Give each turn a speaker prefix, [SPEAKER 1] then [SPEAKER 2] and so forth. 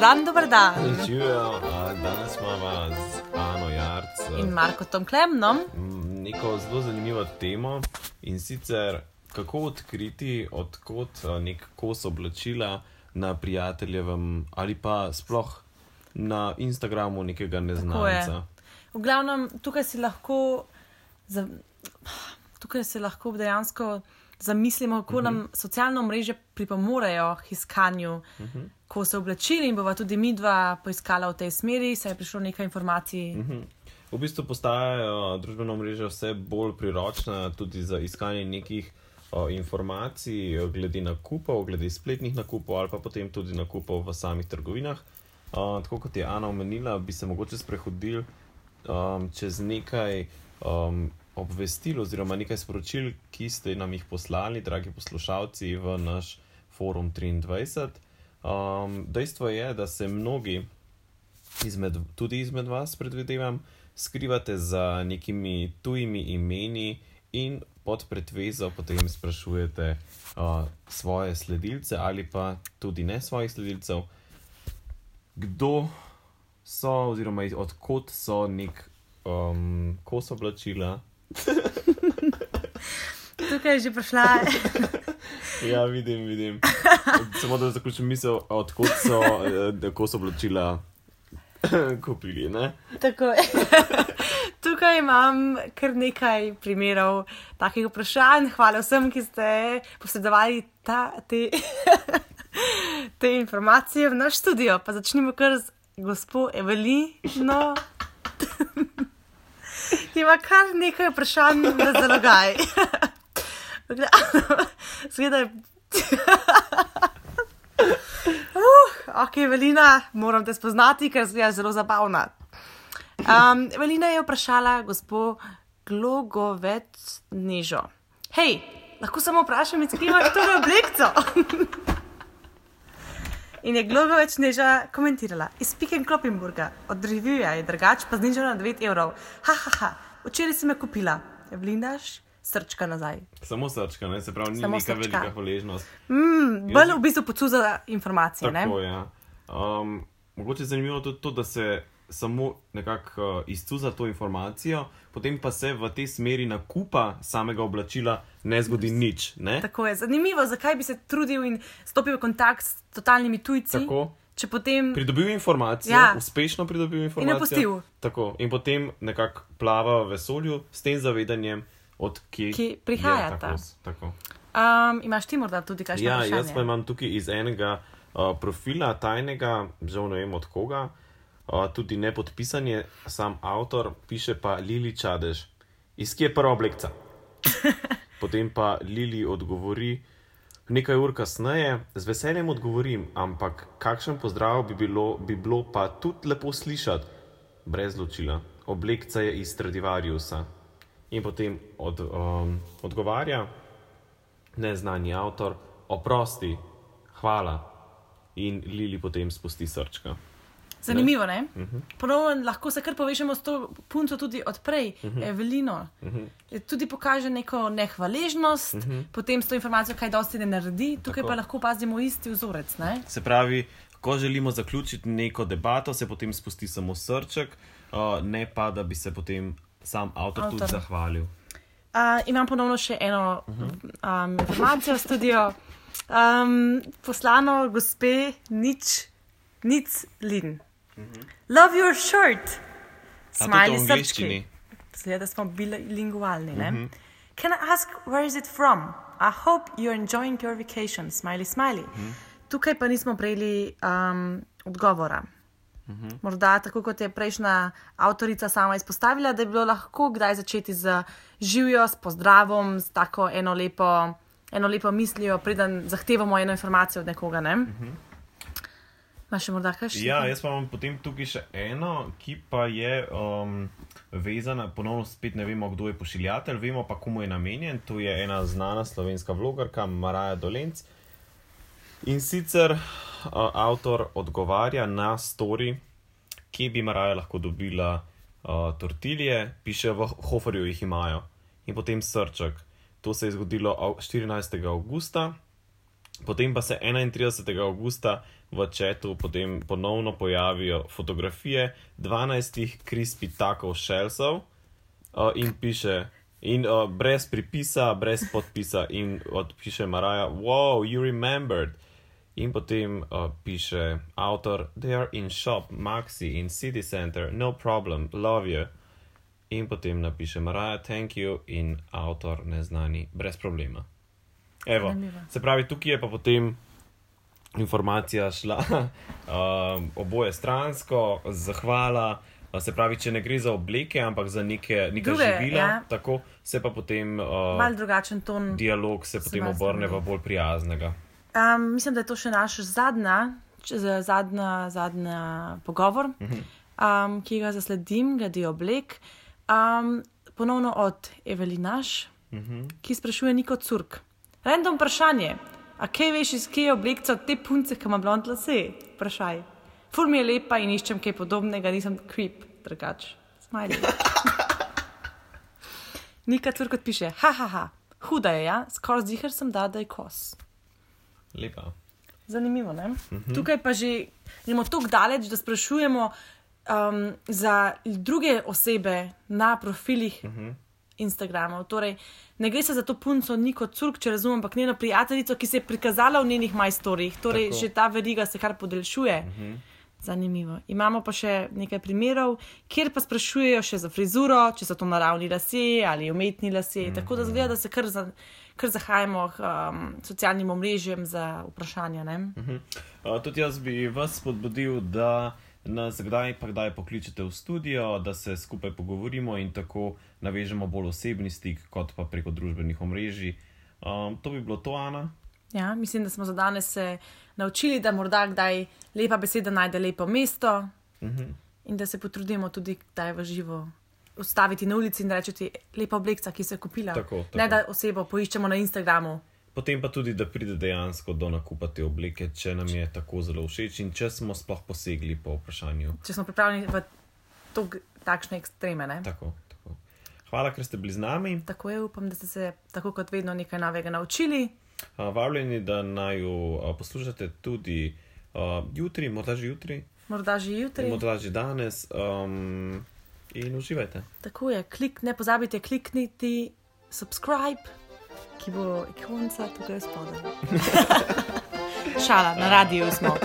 [SPEAKER 1] Dan, dober dan.
[SPEAKER 2] Živijo, danes imamo z Ano Jarc
[SPEAKER 1] In Marko Tom Klemnom.
[SPEAKER 2] neko zelo zanimivo temo in sicer kako odkriti, odkot a, nek kos oblačila na prijateljevem ali pa sploh na Instagramu nekega neznanca.
[SPEAKER 1] V glavnem, tukaj si lahko, za, tukaj si lahko dejansko zamislimo, kako uh -huh. nam socialno mreže pripomorejo k iskanju uh -huh. Kosov oblačil in bova tudi mi dva poiskala v tej smeri, saj je prišlo nekaj informacij. Uh -huh.
[SPEAKER 2] V bistvu postajajo družbeno mreže vse bolj priročna tudi za iskanje nekih o, informacij glede nakupov, glede spletnih nakupov ali pa potem tudi nakupov v samih trgovinah. O, tako kot je Ana omenila, bi se mogoče sprehodili um, čez nekaj um, obvestil oziroma nekaj sporočil, ki ste nam jih poslali, dragi poslušalci, v naš forum 23. Um, dejstvo je, da se mnogi izmed, tudi izmed vas, predvidevam, skrivate za nekimi tujimi imeni in pod pretvezo potem sprašujete uh, svoje sledilce ali pa tudi ne svojih sledilcev, kdo so oziroma odkot so nek um, kos oblačila.
[SPEAKER 1] Tukaj je že prišla.
[SPEAKER 2] Ja, vidim, vidim. Samo da zaključim misel, odkot so eh, kos oblačila kupili. Ne?
[SPEAKER 1] Tako je. Tukaj imam kar nekaj primerov takih vprašanj. Hvala vsem, ki ste posredovali ta, te, te informacije v naš studio. Pa začnimo kar z gospod Evelino, ki ima kar nekaj vprašanj na zalogaj. Zgleda, uh, ok, Evelina, moram te spoznati, ker je zelo zabavna. Um, Evelina je vprašala gospod Glogovec Nežo. Hej, lahko samo vprašam, kje imaš to oblekco? In je Glogovec Neža komentirala, iz Piken Kloppenburga, od revija je drugač, pa znižala na 9 evrov. Ha, ha, ha, včeraj si me kupila. Evelinaš, srčka nazaj.
[SPEAKER 2] Samo srčka, ne? se pravi, ni
[SPEAKER 1] Samo
[SPEAKER 2] neka
[SPEAKER 1] srčka.
[SPEAKER 2] velika hvaležnost.
[SPEAKER 1] Mm, bolj v bistvu pocuza informacije, ne?
[SPEAKER 2] Tako je. Ja. Um, mogoče je zanimivo tudi to, da se samo nekako uh, izcuza to informacijo, potem pa se v tej smeri nakupa samega oblačila ne zgodi nič. Ne?
[SPEAKER 1] Tako je. Zanimivo, zakaj bi se trudil in stopil v kontakt s totalnimi tujci.
[SPEAKER 2] Tako.
[SPEAKER 1] Če potem.
[SPEAKER 2] Pridobil informacijo,
[SPEAKER 1] Ja.
[SPEAKER 2] uspešno pridobil informacijo.
[SPEAKER 1] pustil.
[SPEAKER 2] Tako. In potem nekako plava v vesolju s tem zavedanjem, odkje
[SPEAKER 1] Ki prihajata.
[SPEAKER 2] je ta kos. Tako.
[SPEAKER 1] Um, imaš ti morda tudi kaj
[SPEAKER 2] Ja,
[SPEAKER 1] vprašanje?
[SPEAKER 2] jaz pa imam tukaj iz enega uh, profila, tajnega, žal ne vem od koga, uh, tudi ne podpisan je sam avtor, piše pa Lili Čadež. Iz kje je prva oblekca? Potem pa Lili odgovori, nekaj ur kasneje, z veseljem odgovorim, ampak kakšen pozdrav bi bilo, bi bilo pa tudi lepo slišati, brez ločila. Oblekca je iz Stradivariusa. In potem od, um, odgovarja, neznani avtor, oprosti, hvala. In Lili potem spusti srčka.
[SPEAKER 1] Zanimivo, ne? Uh
[SPEAKER 2] Mhm.
[SPEAKER 1] -huh. Ponovno lahko se kar povežemo s to punco tudi odprej, uh
[SPEAKER 2] Mhm.
[SPEAKER 1] -huh. Evelino. Uh -huh. Tudi pokaže neko nehvaležnost, uh
[SPEAKER 2] Mhm.
[SPEAKER 1] -huh. potem s to informacijo, kaj dosti ne naredi, tukaj
[SPEAKER 2] Tako.
[SPEAKER 1] pa lahko pazimo isti vzorec. Ne?
[SPEAKER 2] Se pravi, ko želimo zaključiti neko debato, se potem spusti samo srček, uh, ne pa da bi se potem sam avtor, avtor. tudi zahvalil.
[SPEAKER 1] Uh, imam ponovno še eno uh -huh. um, informacijo v studio. Um, poslano gospe nič, nič lin. Uh -huh. Love your shirt.
[SPEAKER 2] V angleščini?
[SPEAKER 1] srčki. Zgleda, da smo bilingualni. Uh -huh. Can I ask where is it from? I hope you're enjoying your vacation. Smiley, smiley. Uh -huh. Tukaj pa nismo prejeli um, odgovora. Morda tako kot je prejšnja avtorica sama izpostavila, da je bilo lahko kdaj začeti z živijo, s pozdravom, s tako eno lepo, eno lepo mislijo, preden zahtevamo eno informacijo od nekoga. Ne? Uh -huh. Imaš še morda kaj?
[SPEAKER 2] Ja, jaz pa imam potem tukaj še eno, ki pa je um, vezana, ponovno spet ne vemo, kdo je pošiljatelj, vemo pa, komu je namenjen. To je ena znana slovenska vlogarka, Maraja Dolenc. In sicer avtor odgovarja na story, kje bi Maraja lahko dobila uh, tortilje, piše v Hoferju jih imajo in potem srček. To se je zgodilo au- 14. avgusta Potem pa se 31. augusta v četu potem ponovno pojavijo fotografije 12 crispy takov šelsov uh, in piše, in uh, brez pripisa, brez podpisa, in odpiše Maraja, wow, you remembered. In potem uh, piše avtor, they are in shop, Maxi, in city center, no problem, love you. In potem napiše Maraja, thank you, in avtor neznani, brez problema. Evo,
[SPEAKER 1] Zanimivo.
[SPEAKER 2] se pravi, tukaj je pa potem informacija šla um, oboje stransko, zahvala. uh, Se pravi, če ne gre za obleke, ampak za neke, neka
[SPEAKER 1] Druge,
[SPEAKER 2] živila,
[SPEAKER 1] ja.
[SPEAKER 2] tako se pa potem uh,
[SPEAKER 1] Mal drugačen ton.
[SPEAKER 2] dialog se potem obrne v bolj prijaznega.
[SPEAKER 1] Um, mislim, da je to še naš zadnja, zadnja, zadnja pogovor, um, ki ga zasledim, glede oblek. Um, ponovno od Evelinaš, ki sprašuje Niko Curk. Random vprašanje. A kaj veš iz kje je oblekca te punce, ki ima blond lase? Vprašaj. Ful mi je lepa in iščem kaj podobnega, nisem creep, drugač. Smajli. Nika Curk piše, ha, ha, ha, huda je, ja, skoraj zihar sem da, da je kos.
[SPEAKER 2] Lepa.
[SPEAKER 1] Zanimivo. Uh -huh. Tukaj pa že gremo tako daleč, da sprašujemo um, za druge osebe na profilih uh -huh. Instagramov. Torej, ne gre se za to punco Niko Curk, če razumem, ampak njeno prijateljico, ki se je prikazala v njenih majstorjih. Torej,
[SPEAKER 2] Tako.
[SPEAKER 1] že ta veriga se kar podaljšuje. Uh -huh. Zanimivo. Imamo pa še nekaj primerov, kjer pa sprašujejo še za frizuro, če so to naravni lasje ali umetni lasje. Mm -hmm. Tako da zgleda, da se kar, za, kar zahajamo k um, socialnim omrežjem za vprašanja. Mm -hmm.
[SPEAKER 2] Uh, tudi jaz bi vas spodbudil, da nas kdaj pa kdaj pokličete v studio, da se skupaj pogovorimo in tako navežemo bolj osebni stik, kot pa preko družbenih omrežij. Um, to bi bilo to, Ana.
[SPEAKER 1] Ja, mislim, da smo za danes se naučili, da morda kdaj lepa beseda najde lepo mesto
[SPEAKER 2] Uh -huh.
[SPEAKER 1] in da se potrudimo tudi kdaj v živo. Ustaviti na ulici in reči, lepa oblekca, ki se je kupila.
[SPEAKER 2] Tako, tako.
[SPEAKER 1] Ne da osebo poiščemo na Instagramu.
[SPEAKER 2] Potem pa tudi, da pride dejansko do nakupa te obleke, če nam je tako zelo všeč in če smo sploh posegli po vprašanju.
[SPEAKER 1] Če smo pripravljeni v tog, takšne ekstreme. Ne?
[SPEAKER 2] Tako, tako. Hvala, ker ste bili z nami.
[SPEAKER 1] Tako je, upam, da ste se tako kot vedno nekaj novega naučili.
[SPEAKER 2] Vabljeni, da naj jo poslušate tudi uh, jutri, morda že jutri,
[SPEAKER 1] Morda že jutri.
[SPEAKER 2] morda že danes. Um, in uživajte.
[SPEAKER 1] Tako je, klik, ne pozabite klikniti subscribe, ki bo ikonca tukaj spodaj. Šala, na radiju smo.